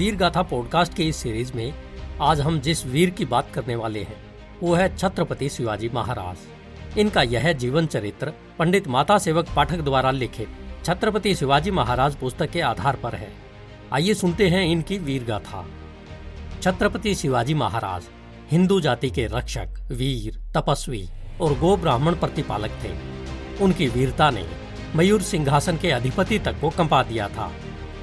वीर गाथा पॉडकास्ट के इस सीरीज़ में आज हम जिस वीर की बात करने वाले हैं, वो है छत्रपति शिवाजी महाराज। इनका यह जीवन चरित्र पंडित माता सेवक पाठक द्वारा लिखित छत्रपति शिवाजी महाराज पुस्तक के आधार पर है। आइए सुनते हैं इनकी वीर गाथा। छत्रपति शिवाजी महाराज, हिंदू जाति के रक्षक, वीर, तपस्वी और गो ब्राह्मण प्रतिपालक थे। उनकी वीरता ने मयूर सिंहासन के अधिपति तक को कंपा दिया था।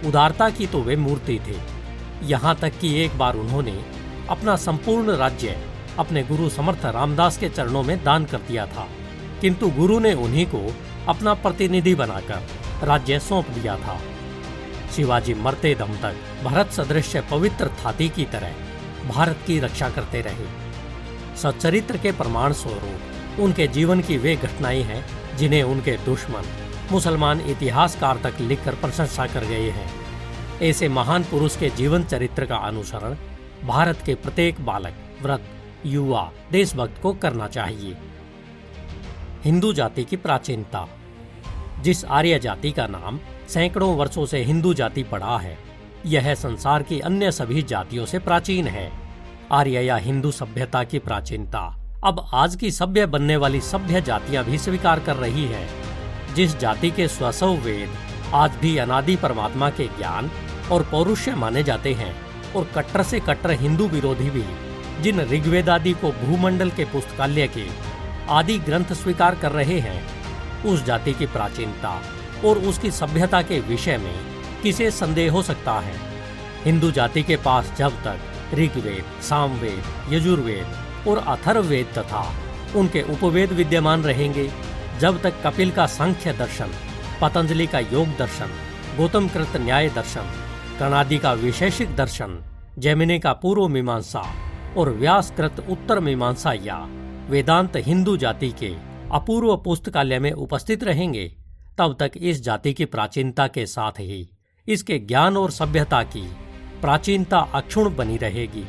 उदारता की तो वे मूर्ति थे। यहाँ तक कि एक बार उन्होंने अपना संपूर्ण राज्य अपने गुरु समर्थ रामदास के चरणों में दान कर दिया था। किंतु गुरु ने उन्हीं को अपना प्रतिनिधि बनाकर राज्य सौंप दिया था। शिवाजी मरते दम तक भरत सदृश पवित्र थाती की तरह भारत की रक्षा करते रहे। सच्चरित्र के प्रमाण स्वरूप उनके जीवन की वे घटनाएँ हैं जिन्हें उनके दुश्मन, मुसलमान इतिहासकार तक लिखकर प्रशंसा कर गए हैं। ऐसे महान पुरुष के जीवन चरित्र का अनुसरण भारत के प्रत्येक बालक, वृद्ध, युवा, देशभक्त को करना चाहिए। हिंदू जाति की प्राचीनता। जिस आर्य जाति का नाम सैकड़ों वर्षों से हिंदू जाति पड़ा है, यह संसार की अन्य सभी जातियों से प्राचीन है। आर्य या हिंदू सभ्यता की प्राचीनता अब आज की सभ्य बनने वाली सभ्य जातियाँ भी स्वीकार कर रही है। जिस जाति के स्वसव वेद आज भी अनादि परमात्मा के ज्ञान और पौरुष्य माने जाते हैं और कट्टर से कट्टर हिंदू विरोधी भी, जिन ऋग्वेद आदि को भूमंडल के पुस्तकालय के आदि ग्रंथ स्वीकार कर रहे हैं, उस जाति की प्राचीनता और उसकी सभ्यता के विषय में किसे संदेह हो सकता है? हिंदू जाति के पास जब तक ऋग्वेद, सामवेद, यजुर्वेद और अथर्ववेद तथा उनके उपवेद विद्यमान रहेंगे, जब तक कपिल का सांख्य दर्शन, पतंजलि का योग दर्शन गौतम कृत न्याय दर्शन कणादि का विशेषिक दर्शन, जैमिनी का पूर्व मीमांसा और व्यास कृत उत्तर मीमांसा या वेदांत हिंदू जाति के अपूर्व पुस्तकालय में उपस्थित रहेंगे, तब तक इस जाति की प्राचीनता के साथ ही इसके ज्ञान और सभ्यता की प्राचीनता अक्षुण बनी रहेगी।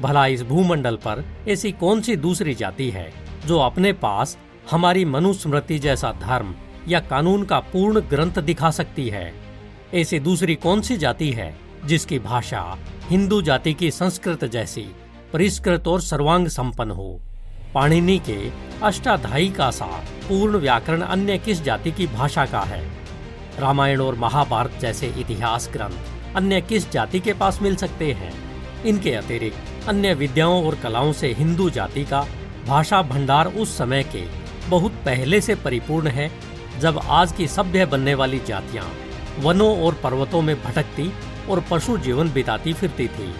भला इस भूमंडल पर ऐसी कौन सी दूसरी जाति है, जो अपने पास हमारी मनुस्मृति जैसा धर्म या कानून का पूर्ण ग्रंथ दिखा सकती है? ऐसी दूसरी कौन सी जाति है जिसकी भाषा हिंदू जाति की संस्कृत जैसी परिष्कृत और सर्वांग संपन्न हो? पाणिनि के अष्टाध्यायी का सा पूर्ण व्याकरण अन्य किस जाति की भाषा का है? रामायण और महाभारत जैसे इतिहास ग्रंथ अन्य किस जाति के पास मिल सकते हैं? इनके अतिरिक्त अन्य विद्याओं और कलाओं से हिंदू जाति का भाषा भंडार उस समय के बहुत पहले से परिपूर्ण है जब आज की सभ्य बनने वाली जातियाँ वनों और पर्वतों में भटकती और पशु जीवन बिताती फिरती थी।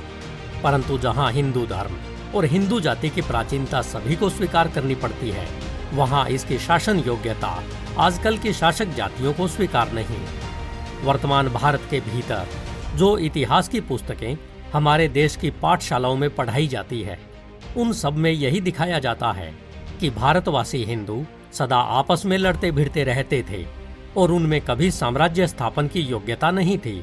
परंतु जहाँ हिंदू धर्म और हिंदू जाति की प्राचीनता सभी को स्वीकार करनी पड़ती है, वहाँ इसकी शासन योग्यता आजकल की शासक जातियों को स्वीकार नहीं। वर्तमान भारत के भीतर जो इतिहास की पुस्तकें हमारे देश की पाठशालाओं में पढ़ाई जाती है, उन सब में यही दिखाया जाता है कि भारतवासी हिंदू सदा आपस में लड़ते भिड़ते रहते थे। और उनमें कभी साम्राज्य स्थापन की योग्यता नहीं थी।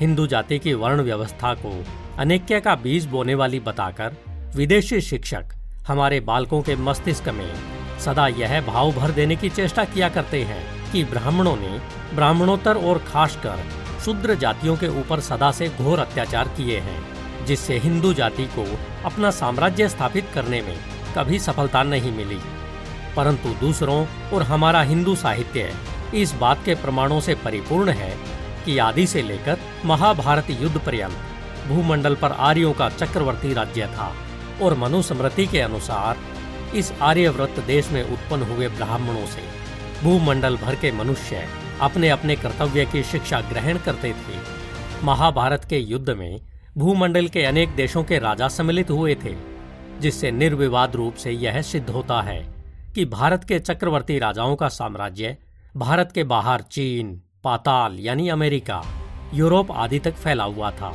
हिंदू जाति की वर्ण व्यवस्था को अनेक्य का बीज बोने वाली बताकर विदेशी शिक्षक हमारे बालकों के मस्तिष्क में सदा यह भाव भर देने की चेष्टा किया करते हैं कि ब्राह्मणों ने ब्राह्मणोत्तर और खासकर शूद्र जातियों के ऊपर सदा से घोर अत्याचार किए हैं, जिससे हिंदू जाति को अपना साम्राज्य स्थापित करने में कभी सफलता नहीं मिली। परंतु दूसरों और हमारा हिंदू साहित्य इस बात के प्रमाणों से परिपूर्ण है कि आदि से लेकर महाभारत युद्ध पर्यंत भूमंडल पर आर्यों का चक्रवर्ती राज्य था और मनुस्मृति के अनुसार इस आर्यव्रत देश में उत्पन्न हुए ब्राह्मणों से भूमंडल भर के मनुष्य अपने अपने कर्तव्य की शिक्षा ग्रहण करते थे। महाभारत के युद्ध में भूमंडल के अनेक देशों के राजा सम्मिलित हुए थे, जिससे निर्विवाद रूप से यह सिद्ध होता है कि भारत के चक्रवर्ती राजाओं का साम्राज्य भारत के बाहर चीन, पाताल, यानी अमेरिका, यूरोप आदि तक फैला हुआ था।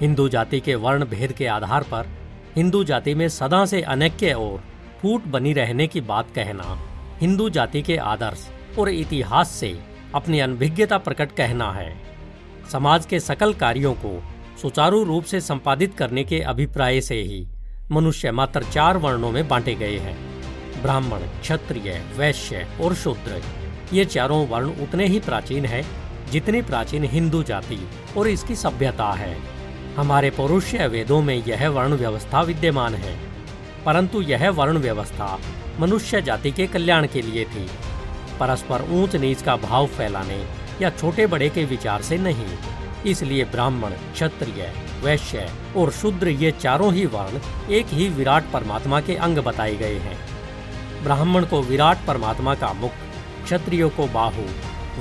हिंदू जाति के वर्ण भेद के आधार पर हिंदू जाति में सदा से अनैक्य और फूट बनी रहने की बात कहना, हिंदू जाति के आदर्श और इतिहास से अपनी अनभिज्ञता प्रकट कहना है। समाज के सकल कार्यों को सुचारू रूप से संपादित करने के अभिप्राय से ही मनुष्य मात्र चार वर्णों में बांटे गए हैं। ब्राह्मण, क्षत्रिय, वैश्य और शूद्र। ये चारों वर्ण उतने ही प्राचीन हैं जितनी प्राचीन हिंदू जाति और इसकी सभ्यता है। हमारे पौरुष्य वेदों में यह वर्ण व्यवस्था विद्यमान है। परंतु यह वर्ण व्यवस्था मनुष्य जाति के कल्याण के लिए थी। परस्पर ऊंच नीच का भाव फैलाने या छोटे बड़े के विचार से नहीं। इसलिए ब्राह्मण, क्षत्रिय, वैश्य और शूद्र ये चारों ही वर्ण एक ही विराट परमात्मा के अंग बताए गए हैं। ब्राह्मण को विराट परमात्मा का मुख क्षत्रियो को बाहु,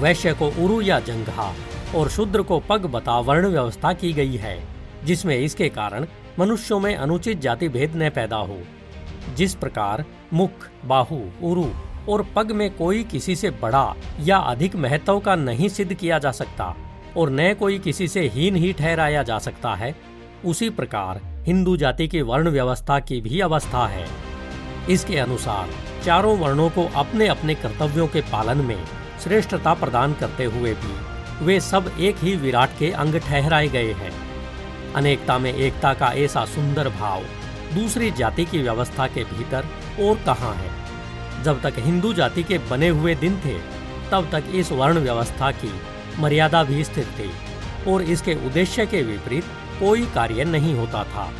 वैश्य को उरु या जंघा और शूद्र को पग बता वर्ण व्यवस्था की गई है, जिसमें इसके कारण मनुष्यों में अनुचित जाति भेद न पैदा हो। जिस प्रकार मुख, बाहु, उरु और पग में कोई किसी से बड़ा या अधिक महत्व का नहीं सिद्ध किया जा सकता और न कोई किसी से हीन ही ठहराया जा सकता है, उसी प्रकार हिंदू जाति की वर्ण व्यवस्था की भी अवस्था है। इसके अनुसार चारों वर्णों को अपने अपने कर्तव्यों के पालन में श्रेष्ठता प्रदान करते हुए भी, वे सब एक ही विराट के अंग ठहराए गए हैं। अनेकता में एकता का ऐसा सुंदर भाव दूसरी जाति की व्यवस्था के भीतर और कहाँ है? जब तक हिंदू जाति के बने हुए दिन थे, तब तक इस वर्ण व्यवस्था की मर्यादा भी स्थिर थी और इसके उद्देश्य के विपरीत कोई कार्य नहीं होता था।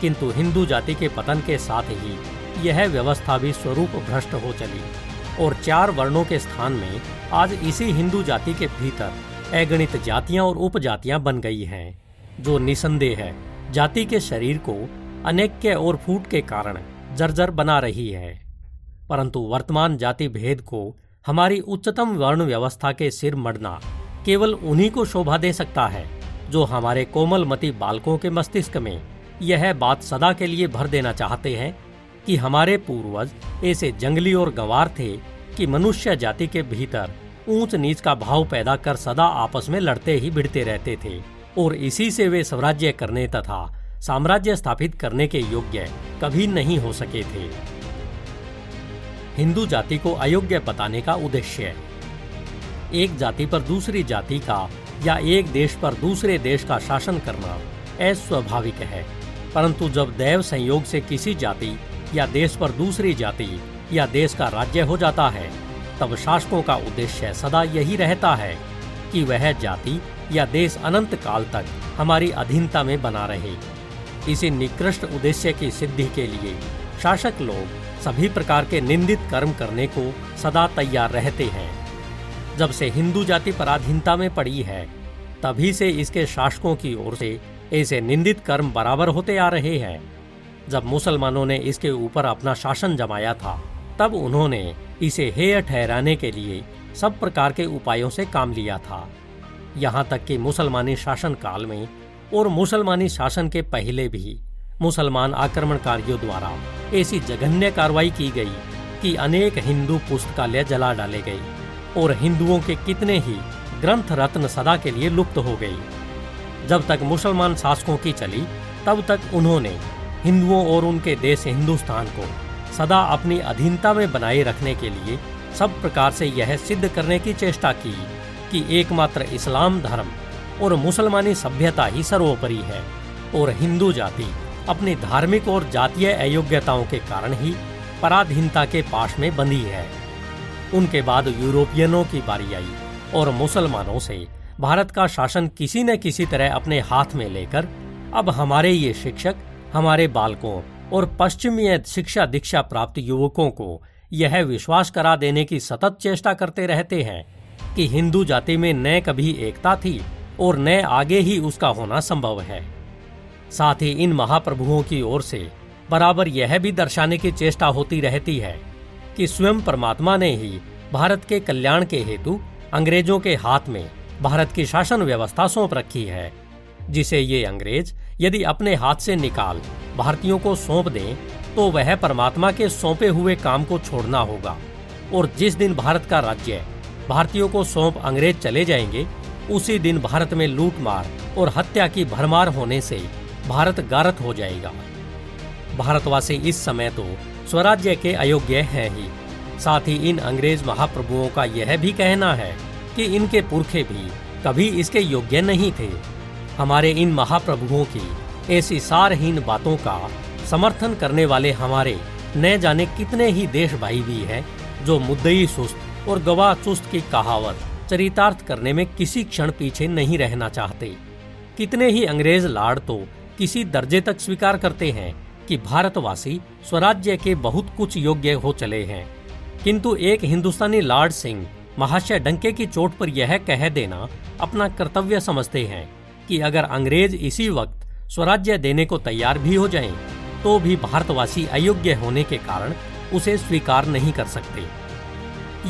किंतु हिंदू जाति के पतन के साथ ही यह व्यवस्था भी स्वरूप भ्रष्ट हो चली। और चार वर्णों के स्थान में आज इसी हिंदू जाति के भीतर अगणित जातियाँ और उपजातियाँ बन गई हैं, जो निसंदेह है। जाति के शरीर को अनेक्य और फूट के कारण जर्जर बना रही है। परंतु वर्तमान जाति भेद को हमारी उच्चतम वर्ण व्यवस्था के सिर मड़ना केवल उन्हीं को शोभा दे सकता है, जो हमारे कोमलमती बालकों के मस्तिष्क में यह बात सदा के लिए भर देना चाहते हैं कि हमारे पूर्वज ऐसे जंगली और गंवार थे कि मनुष्य जाति के भीतर ऊंच नीच का भाव पैदा कर सदा आपस में लड़ते ही भिड़ते रहते थे, और इसी से वे स्वराज्य करने तथा साम्राज्य स्थापित करने के योग्य कभी नहीं हो सके थे। हिंदू जाति को अयोग्य बताने का उद्देश्य। एक जाति पर दूसरी जाति का या एक देश पर दूसरे देश का शासन करना अस्वाभाविक है, परंतु जब दैव संयोग से किसी जाति या देश पर दूसरी जाति या देश का राज्य हो जाता है, तब शासकों का उद्देश्य सदा यही रहता है कि वह जाति या देश अनंत काल तक हमारी अधीनता में बना रहे। इसी निकृष्ट उद्देश्य की सिद्धि के लिए शासक लोग सभी प्रकार के निंदित कर्म करने को सदा तैयार रहते हैं। जब से हिंदू जाति पराधीनता में पड़ी है, तभी से इसके शासकों की ओर से ऐसे निंदित कर्म बराबर होते आ रहे हैं। जब मुसलमानों ने इसके ऊपर अपना शासन जमाया था, तब उन्होंने इसे हेय ठहराने के लिए सब प्रकार के उपायों से काम लिया था। यहाँ तक कि मुसलमानी शासन काल में और मुसलमानी शासन के पहले भी मुसलमान आक्रमणकारियों द्वारा ऐसी जघन्य कार्रवाई की गई कि अनेक हिंदू पुस्तकालय जला डाले गए और हिंदुओं के कितने ही ग्रंथ रत्न सदा के लिए लुप्त हो गई जब तक मुसलमान शासकों की चली, तब तक उन्होंने हिंदुओं और उनके देश हिंदुस्तान को सदा अपनी अधीनता में बनाए रखने के लिए सब प्रकार से यह सिद्ध करने की चेष्टा की कि एकमात्र इस्लाम धर्म और मुसलमानी सभ्यता ही सर्वोपरि है और हिंदू जाति अपनी धार्मिक और जातीय अयोग्यताओं के कारण ही पराधीनता के पाश में बंधी है। उनके बाद यूरोपियनों की बारी आई और मुसलमानों से भारत का शासन किसी न किसी तरह अपने हाथ में लेकर अब हमारे ये शिक्षक हमारे बालकों और पश्चिमी शिक्षा दीक्षा प्राप्त युवकों को यह विश्वास करा देने की सतत चेष्टा करते रहते हैं कि हिंदू जाति में न कभी एकता थी और न आगे ही उसका होना संभव है। साथ ही इन महाप्रभुओं की ओर से बराबर यह भी दर्शाने की चेष्टा होती रहती है कि स्वयं परमात्मा ने ही भारत के कल्याण के हेतु अंग्रेज़ों के हाथ में भारत की शासन व्यवस्था सौंप रखी है, जिसे ये अंग्रेज़ यदि अपने हाथ से निकाल भारतीयों को सौंप दें तो वह परमात्मा के सौंपे हुए काम को छोड़ना होगा। और जिस दिन भारत का राज्य भारतीयों को सौंप अंग्रेज़ चले जाएँगे, उसी दिन भारत में लूट मार और हत्या की भरमार होने से भारत गारत हो जाएगा। भारतवासी इस समय तो स्वराज्य के अयोग्य हैं ही। साथ ही इन अंग्रेज़ महाप्रभुओं का यह भी कहना है कि इनके पुरखे भी कभी इसके योग्य नहीं थे। हमारे इन महाप्रभुओं की ऐसी सारहीन बातों का समर्थन करने वाले हमारे न जाने कितने ही देश भाई भी हैं, जो मुद्दई सुस्त और गवाह चुस्त की कहावत चरितार्थ करने में किसी क्षण पीछे नहीं रहना चाहते। कितने ही अंग्रेज़ लाड़ तो किसी दर्जे तक स्वीकार करते हैं कि भारतवासी स्वराज्य के बहुत कुछ योग्य हो चले हैं। किंतु एक हिंदुस्तानी लॉर्ड सिंह महाशय डंके की चोट पर यह कह देना अपना कर्तव्य समझते हैं कि अगर अंग्रेज़ इसी वक्त स्वराज्य देने को तैयार भी हो जाएँ, तो भी भारतवासी अयोग्य होने के कारण उसे स्वीकार नहीं कर सकते।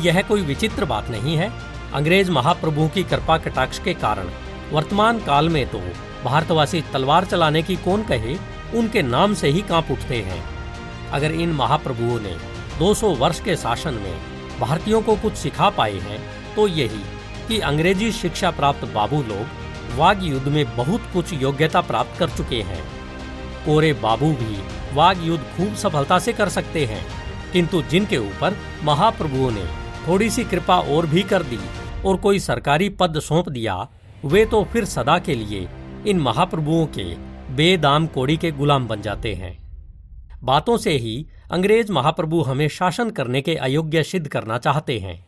यह कोई विचित्र बात नहीं है। अंग्रेज़ महाप्रभु की कृपा कटाक्ष के कारण वर्तमान काल में तो भारतवासी तलवार चलाने की कौन कहे उनके नाम से ही काँप उठते हैं। अगर इन महाप्रभुओं ने 200 वर्ष के शासन में भारतीयों को कुछ सिखा पाए हैं तो यही कि अंग्रेज़ी शिक्षा प्राप्त बाबू लोग वाग युद्ध में बहुत कुछ योग्यता प्राप्त कर चुके हैं। कोरे बाबू भी वाग युद्ध खूब सफलता से कर सकते हैं, किंतु जिनके ऊपर महाप्रभुओं ने थोड़ी सी कृपा और भी कर दी और कोई सरकारी पद सौंप दिया, वे तो फिर सदा के लिए इन महाप्रभुओं के बेदाम कोड़ी के गुलाम बन जाते हैं। बातों से ही अंग्रेज़ महाप्रभु हमें शासन करने के अयोग्य सिद्ध करना चाहते हैं,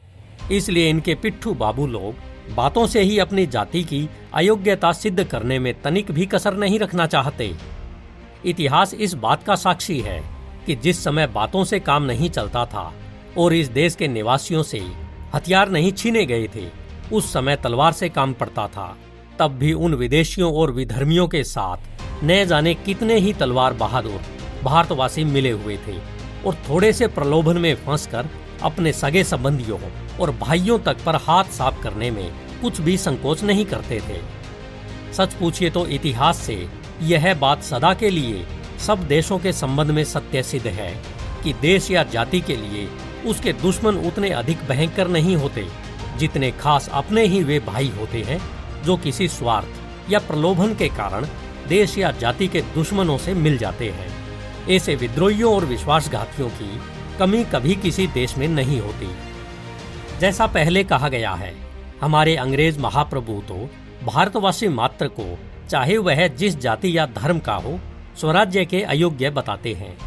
इसलिए इनके पिट्ठू बाबू लोग बातों से ही अपनी जाति की अयोग्यता सिद्ध करने में तनिक भी कसर नहीं रखना चाहते। इतिहास इस बात का साक्षी है कि जिस समय बातों से काम नहीं चलता था और इस देश के निवासियों से हथियार नहीं छीने गए थे, उस समय तलवार से काम पड़ता था। तब भी उन विदेशियों और विधर्मियों के साथ न जाने कितने ही तलवार बहादुर भारतवासी मिले हुए थे और थोड़े से प्रलोभन में फंसकर अपने सगे संबंधियों और भाइयों तक पर हाथ साफ़ करने में कुछ भी संकोच नहीं करते थे। सच पूछिए तो इतिहास से यह बात सदा के लिए सब देशों के संबंध में सत्य सिद्ध है कि देश या जाति के लिए उसके दुश्मन उतने अधिक भयंकर नहीं होते जितने खास अपने ही वे भाई होते हैं जो किसी स्वार्थ या प्रलोभन के कारण देश या जाति के दुश्मनों से मिल जाते हैं। ऐसे विद्रोहियों और विश्वासघातियों की कमी कभी किसी देश में नहीं होती। जैसा पहले कहा गया है, हमारे अंग्रेज़ महाप्रभु तो भारतवासी मात्र को, चाहे वह जिस जाति या धर्म का हो, स्वराज्य के अयोग्य बताते हैं।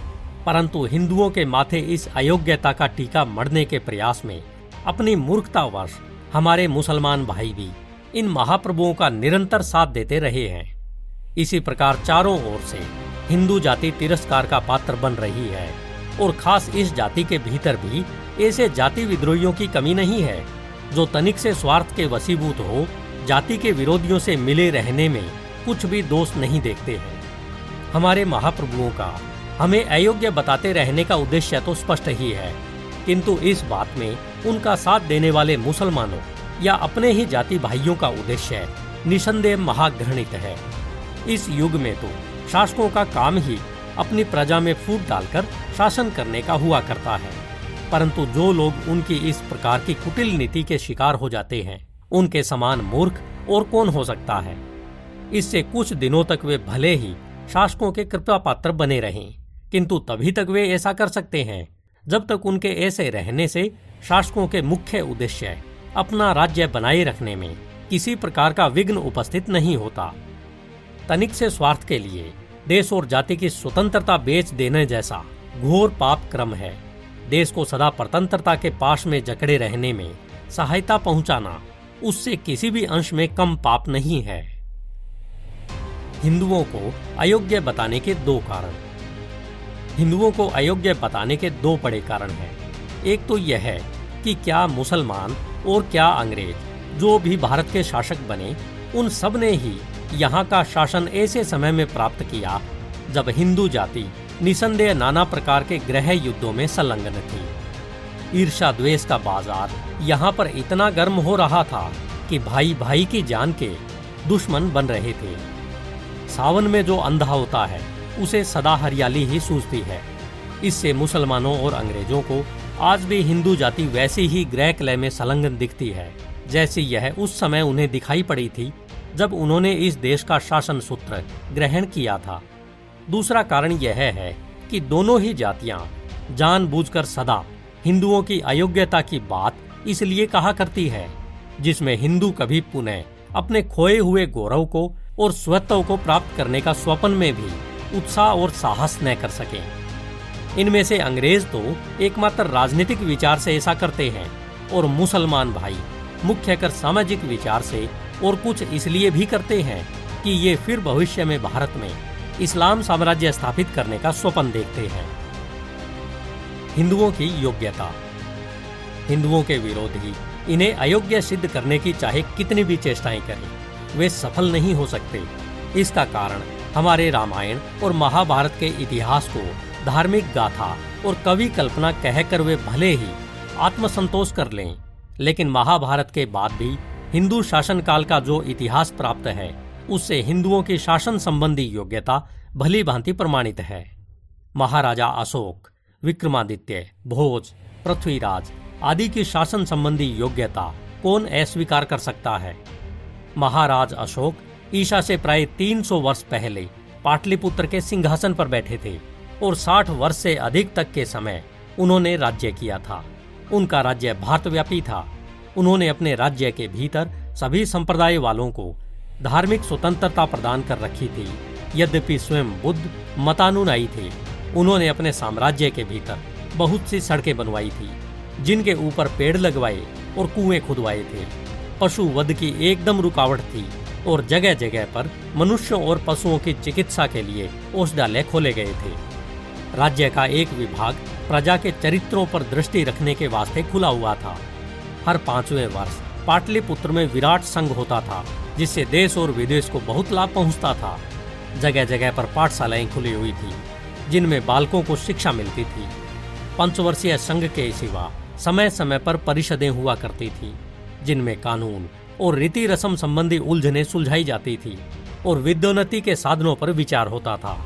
परंतु हिंदुओं के माथे इस अयोग्यता का टीका मरने के प्रयास में अपनी मूर्खतावश हमारे मुसलमान भाई भी इन महाप्रभुओं का निरंतर साथ देते रहे हैं। इसी प्रकार चारों ओर से हिंदू जाति तिरस्कार का पात्र बन रही है। और खास इस जाति के भीतर भी ऐसे जाति विद्रोहियों की कमी नहीं है, जो तनिक से स्वार्थ के वसीभूत हो, जाति के विरोधियों से मिले रहने में कुछ भी दोष नहीं देखते हैं। हमारे महाप्रभुओं का, हमें अयोग्य बताते रहने का उद्देश्य तो स्पष्ट ही है, किंतु इस बात में उनका साथ देने वाले मुसलमानों या अपने ही जाति भाइयों का उद्देश्य निसंदेह महाग्रहणित है। इस युग में तो शासकों का काम ही अपनी प्रजा में फूट डालकर शासन करने का हुआ करता है। परंतु जो लोग उनकी इस प्रकार की कुटिल नीति के शिकार हो जाते हैं, उनके समान मूर्ख और कौन हो सकता है? इससे कुछ दिनों तक वे भले ही शासकों के कृपा पात्र बने रहें, किंतु तभी तक वे ऐसा कर सकते हैं, जब तक उनके ऐसे रहने से शासकों के मुख्य उद्देश्य अपना राज्य बनाए रखने में किसी प्रकार का विघ्न उपस्थित नहीं होता। तनिक से स्वार्थ के लिए देश और जाति की स्वतंत्रता बेच देने जैसा घोर पाप क्रम है। देश को सदा परतंत्रता के पास में जकड़े रहने में सहायता पहुंचाना उससे किसी भी अंश में कम पाप नहीं है। हिंदुओं को अयोग्य बताने के दो कारण। हिंदुओं को अयोग्य बताने के दो बड़े कारण हैं। एक तो यह है कि क्या मुसलमान और क्या अंग्रेज़, जो भी भारत के शासक बने, उन सबने ही यहाँ का शासन ऐसे समय में प्राप्त किया, जब हिंदू जाति निसंदेह नाना प्रकार के ग्रह युद्धों में संलग्न थी। ईर्षा द्वेष का बाज़ार यहाँ पर इतना गर्म हो रहा था कि भाई भाई की जान के दुश्मन बन रहे थे। सावन में जो अंधा होता है, उसे सदा हरियाली ही सूझती है। इससे मुसलमानों और अंग्रेज़ों को आज भी हिंदू जाति वैसी ही ग्रह कलय में संलग्न दिखती है, जैसी यह उस समय उन्हें दिखाई पड़ी थी जब उन्होंने इस देश का शासन सूत्र ग्रहण किया था। दूसरा कारण यह है कि दोनों ही जातियाँ जानबूझकर सदा हिंदुओं की अयोग्यता की बात इसलिए कहा करती है, जिसमें हिंदू कभी पुनः अपने खोए हुए गौरव को और स्वत्व को प्राप्त करने का स्वप्न में भी उत्साह और साहस न कर सके। इनमें से अंग्रेज़ तो एकमात्र राजनीतिक विचार से ऐसा करते हैं और मुसलमान भाई मुख्य कर सामाजिक विचार से और कुछ इसलिए भी करते हैं कि ये फिर भविष्य में भारत में इस्लाम साम्राज्य स्थापित करने का स्वप्न देखते हैं। हिंदुओं की योग्यता। हिंदुओं के विरोधी इन्हें अयोग्य सिद्ध करने की चाहे कितनी भी चेष्टाएँ करें, वे सफल नहीं हो सकते। इसका कारण हमारे रामायण और महाभारत के इतिहास को धार्मिक गाथा और कवि कल्पना कहकर वे भले ही आत्मसंतोष कर लें, लेकिन महाभारत के बाद भी हिंदू शासन काल का जो इतिहास प्राप्त है, उससे हिंदुओं की शासन संबंधी योग्यता भली भांति प्रमाणित है। महाराजा अशोक, विक्रमादित्य, भोज, पृथ्वीराज आदि की शासन संबंधी योग्यता कौन अस्वीकार कर सकता है? महाराज अशोक ईशा से प्राय 300 वर्ष पहले पाटलिपुत्र के सिंहासन पर बैठे थे और 60 वर्ष से अधिक तक के समय उन्होंने राज्य किया था। उनका राज्य भारतव्यापी था। उन्होंने अपने राज्य के भीतर सभी संप्रदाय वालों को धार्मिक स्वतंत्रता प्रदान कर रखी थी। यद्यपि स्वयं बुद्ध मतानुनायी थे, उन्होंने अपने साम्राज्य के भीतर बहुत सी सड़कें बनवाई थी, जिनके ऊपर पेड़ लगवाए और कुएँ खुदवाए थे। पशु वध की एकदम रुकावट थी और जगह जगह पर मनुष्यों और पशुओं की चिकित्सा के लिए औषधालय खोले गए थे। राज्य का एक विभाग प्रजा के चरित्रों पर दृष्टि रखने के वास्ते खुला हुआ था। हर पाँचवें वर्ष पाटलिपुत्र में विराट संघ होता था, जिससे देश और विदेश को बहुत लाभ पहुँचता था। जगह जगह पर पाठशालाएँ खुली हुई थी, जिनमें बालकों को शिक्षा मिलती थी। पंचवर्षीय संघ के सिवा समय समय पर परिषदें हुआ करती थी, जिनमें कानून और रीति रसम संबंधी उलझने सुलझाई जाती थी और विद्योन्नति के साधनों पर विचार होता था।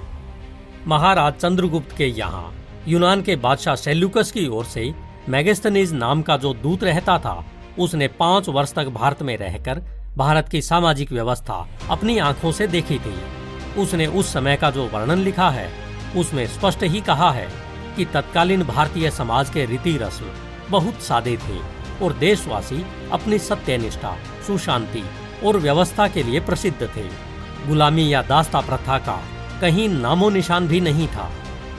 महाराज चंद्रगुप्त के यहाँ यूनान के बादशाह सेल्यूकस की ओर से मैगेस्तनीज नाम का जो दूत रहता था, उसने पाँच वर्ष तक भारत में रहकर भारत की सामाजिक व्यवस्था अपनी आँखों से देखी थी। उसने उस समय का जो वर्णन लिखा है, उसमें स्पष्ट ही कहा है कि तत्कालीन भारतीय समाज के रीति रस्म बहुत सादे थे और देशवासी अपनी सत्यनिष्ठा, सुशांति और व्यवस्था के लिए प्रसिद्ध थे। गुलामी या दास्ता प्रथा का कहीं नामो निशान भी नहीं था।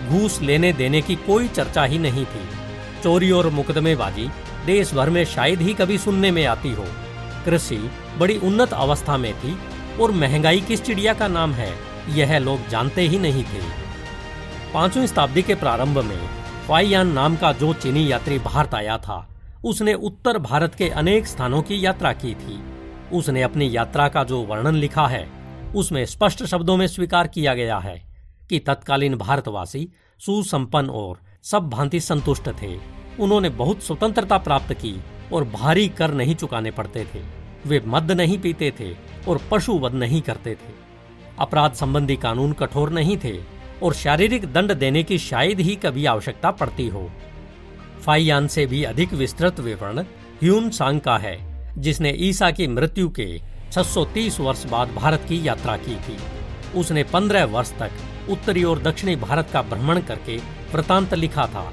घूस लेने देने की कोई चर्चा ही नहीं थी। चोरी और मुकदमेबाजी देश भर में शायद ही कभी सुनने में आती हो। कृषि बड़ी उन्नत अवस्था में थी और महँगाई किस चिड़िया का नाम है। यह लोग जानते ही नहीं थे। पांचवी शताब्दी के प्रारंभ में फाइयान नाम का जो चीनी यात्री भारत आया था, उसने उत्तर भारत के अनेक स्थानों की यात्रा की थी। उसने अपनी यात्रा का जो वर्णन लिखा है, उसमें स्पष्ट शब्दों में स्वीकार किया गया है कि तत्कालीन भारतवासी सुसंपन्न और सब भांति संतुष्ट थे। उन्होंने बहुत स्वतंत्रता प्राप्त की और भारी कर नहीं चुकाने पड़ते थे। वे मद नहीं पीते थे और पशु वध नहीं करते थे। अपराध संबंधी कानून कठोर नहीं थे और शारीरिक दंड देने की शायद ही कभी आवश्यकता पड़ती हो। फाइयान से भी अधिक विस्तृत विवरण ह्यून सांग का है, जिसने ईसा की मृत्यु के 630 वर्ष बाद भारत की यात्रा की थी। उसने 15 वर्ष तक उत्तरी और दक्षिणी भारत का भ्रमण करके वृतांत लिखा था।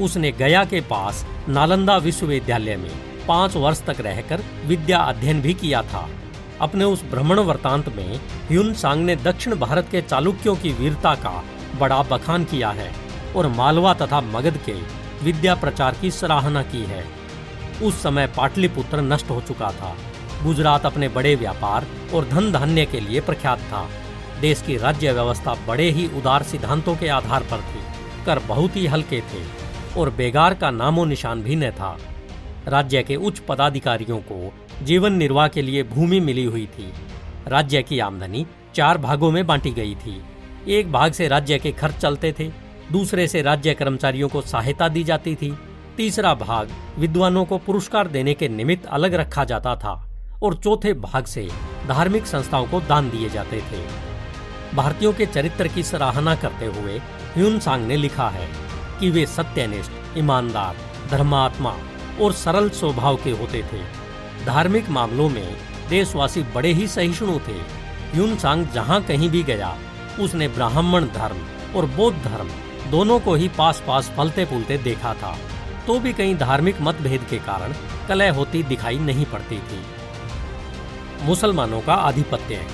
उसने गया के पास नालंदा विश्वविद्यालय में पाँच वर्ष तक रहकर विद्या अध्ययन भी किया था। अपने उस भ्रमण वृतांत में ह्यून सांग ने दक्षिण भारत के चालुक्यों की वीरता का बड़ा बखान किया है और मालवा तथा मगध के विद्या प्रचार की सराहना की है। उस समय पाटलिपुत्र नष्ट हो चुका था। गुजरात अपने बड़े व्यापार और धन धान्य के लिए प्रख्यात था। देश की राज्य व्यवस्था बड़े ही उदार सिद्धांतों के आधार पर थी, कर बहुत ही हल्के थे और बेगार का नामो निशान भी न था। राज्य के उच्च पदाधिकारियों को जीवन निर्वाह के लिए भूमि मिली हुई थी। राज्य की आमदनी चार भागों में बांटी गई थी। एक भाग से राज्य के खर्च चलते थे, दूसरे से राज्य कर्मचारियों को सहायता दी जाती थी, तीसरा भाग विद्वानों को पुरस्कार देने के निमित्त अलग रखा जाता था और चौथे भाग से धार्मिक संस्थाओं को दान दिए जाते थे। भारतीयों के चरित्र की सराहना करते हुए ह्यून सांग ने लिखा है कि वे सत्यनिष्ठ, ईमानदार, धर्मात्मा और सरल स्वभाव के होते थे। धार्मिक मामलों में देशवासी बड़े ही सहिष्णु थे। यून सांग जहाँ कहीं भी गया, उसने ब्राह्मण धर्म और बौद्ध धर्म दोनों को ही पास पास फलते फूलते देखा था। तो भी कहीं धार्मिक मतभेद के कारण कलह होती दिखाई नहीं पड़ती थी। मुसलमानों का आधिपत्य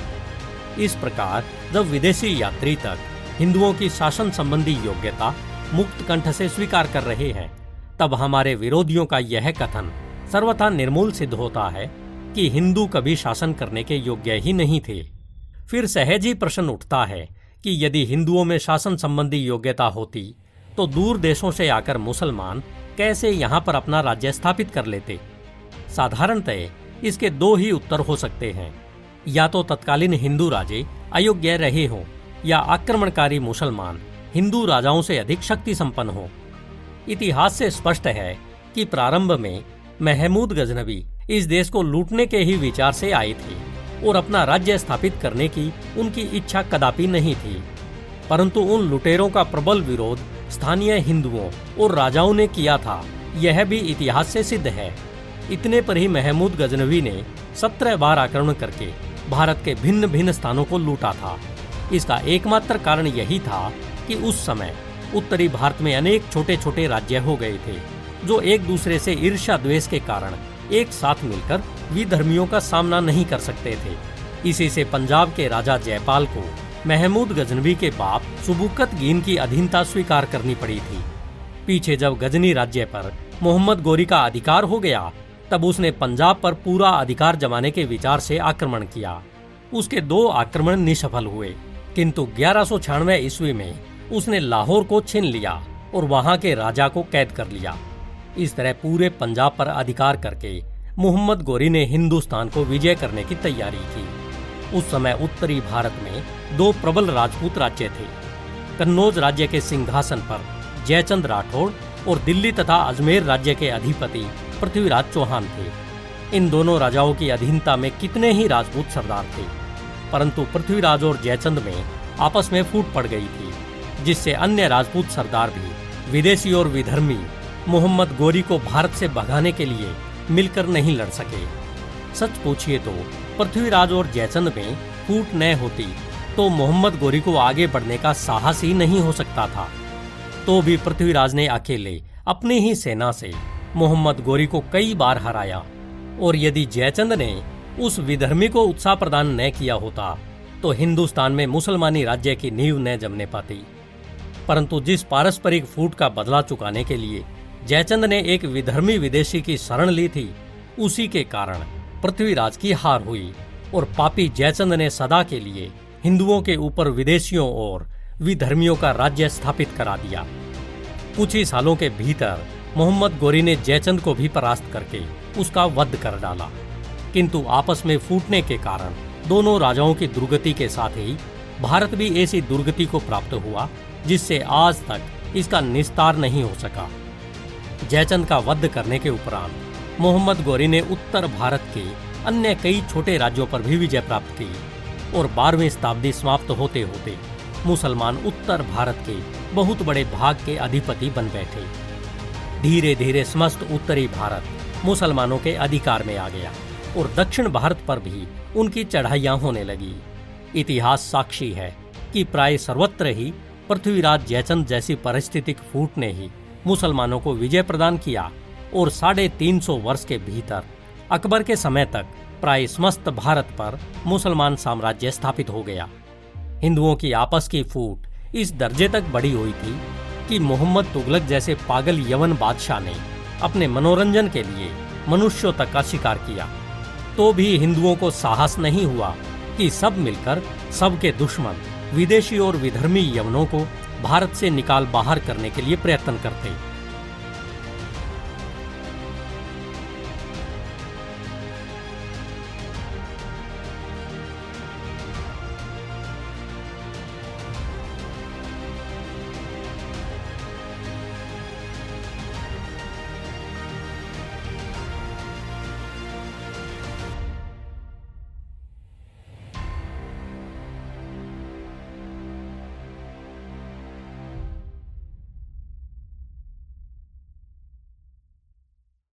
इस प्रकार जब विदेशी यात्री तक हिंदुओं की शासन संबंधी योग्यता मुक्त कंठ से स्वीकार कर रहे हैं। तब हमारे विरोधियों का यह कथन सर्वथा निर्मूल सिद्ध होता है कि हिंदू कभी शासन करने के योग्य ही नहीं थे। फिर सहज ही प्रश्न उठता है कि यदि हिंदुओं में शासन संबंधी योग्यता होती तो दूर देशों से आकर मुसलमान कैसे यहाँ पर अपना राज्य स्थापित कर लेते? साधारणतः इसके दो ही उत्तर हो सकते हैं। या तो तत्कालीन हिंदू राजे अयोग्य रहे हों या आक्रमणकारी मुसलमान हिंदू राजाओं से अधिक शक्ति संपन्न हो। इतिहास से स्पष्ट है कि प्रारंभ में महमूद गजनबी इस देश को लूटने के ही विचार से आए थे और अपना राज्य स्थापित करने की उनकी इच्छा कदापि नहीं थी। परंतु उन लुटेरों का प्रबल विरोध स्थानीय हिंदुओं और राजाओं ने किया था, यह भी इतिहास से सिद्ध है। इतने पर ही महमूद गजनवी ने सत्रह बार आक्रमण करके भारत के भिन्न भिन्न स्थानों को लूटा था। इसका एकमात्र कारण यही था कि उस समय उत्तरी भारत में अनेक छोटे छोटे राज्य हो गए थे, जो एक दूसरे से ईर्षा द्वेष के कारण एक साथ मिलकर विधर्मियों का सामना नहीं कर सकते थे। इसी से पंजाब के राजा जयपाल को महमूद गजनवी के बाप सुबुकत गीन की अधीनता स्वीकार करनी पड़ी थी। पीछे जब गजनी राज्य पर मोहम्मद गोरी का अधिकार हो गया तब उसने पंजाब पर पूरा अधिकार जमाने के विचार से आक्रमण किया। उसके दो आक्रमण निसफल हुए, किंतु ग्यारह ईस्वी में उसने लाहौर को छीन लिया और वहाँ के राजा को कैद कर लिया। इस तरह पूरे पंजाब पर अधिकार करके मोहम्मद गोरी ने हिंदुस्तान को विजय करने की तैयारी की। उस समय उत्तरी भारत में दो प्रबल राजपूत राज्य थे, कन्नौज राज्य के सिंहासन पर जयचंद राठौड़ और दिल्ली तथा अजमेर राज्य के अधिपति पृथ्वीराज चौहान थे। इन दोनों राजाओं की अधीनता में कितने ही राजपूत सरदार थे, परंतु पृथ्वीराज और जयचंद में आपस में फूट पड़ गई थी, जिससे अन्य राजपूत सरदार भी, विदेशी और विधर्मी, मोहम्मद गोरी को भारत से भगाने के लिए मिलकर नहीं लड़ सके। सच पूछिए तो पृथ्वीराज और जयचंद में फूट न होती तो मोहम्मद गोरी को आगे बढ़ने का साहस ही नहीं हो सकता था। तो भी पृथ्वीराज ने अकेले अपनी ही सेना से मोहम्मद गोरी को कई बार हराया, और यदि जयचंद ने उस विधर्मी को उत्साह प्रदान न किया होता तो हिंदुस्तान में मुसलमानी राज्य की नींव न जमने पाती। परंतु जिस पारस्परिक फूट का बदला चुकाने के लिए जयचंद ने एक विधर्मी विदेशी की शरण ली थी, उसी के कारण पृथ्वीराज की हार हुई, और पापी जयचंद ने सदा के लिए हिंदुओं के ऊपर विदेशियों और विधर्मियों का राज्य स्थापित करा दिया। कुछ ही सालों के भीतर मोहम्मद गोरी ने जयचंद को भी परास्त करके उसका वध कर डाला। किंतु आपस में फूटने के कारण दोनों राजाओं की दुर्गति के साथ ही भारत भी ऐसी दुर्गति को प्राप्त हुआ, जिससे आज तक इसका निस्तार नहीं हो सका। जयचंद का वध करने के उपरांत मोहम्मद गौरी ने उत्तर भारत के अन्य कई छोटे राज्यों पर भी विजय प्राप्त की और बारहवीं शताब्दी समाप्त होते होते मुसलमान उत्तर भारत के बहुत बड़े भाग के अधिपति बन बैठे। धीरे धीरे समस्त उत्तरी भारत मुसलमानों के अधिकार में आ गया और दक्षिण भारत पर भी उनकी चढ़ाइयाँ होने लगी। इतिहास साक्षी है कि प्राय सर्वत्र ही पृथ्वीराज जयचंद जैसी परिस्थितिक फूट ने ही मुसलमानों को विजय प्रदान किया और साढ़े तीन सौ वर्ष के भीतर अकबर के समय तक प्राय समस्त भारत पर मुसलमान साम्राज्य स्थापित हो गया। हिंदुओं की आपस की फूट इस दर्जे तक बढ़ी हुई थी कि मोहम्मद तुगलक जैसे पागल यवन बादशाह ने अपने मनोरंजन के लिए मनुष्यों तक का शिकार किया। तो भी हिंदुओं को साहस नहीं हुआ कि सब मिलकर सबके दुश्मन, विदेशी और विधर्मी यवनों को भारत से निकाल बाहर करने के लिए प्रयत्न करते।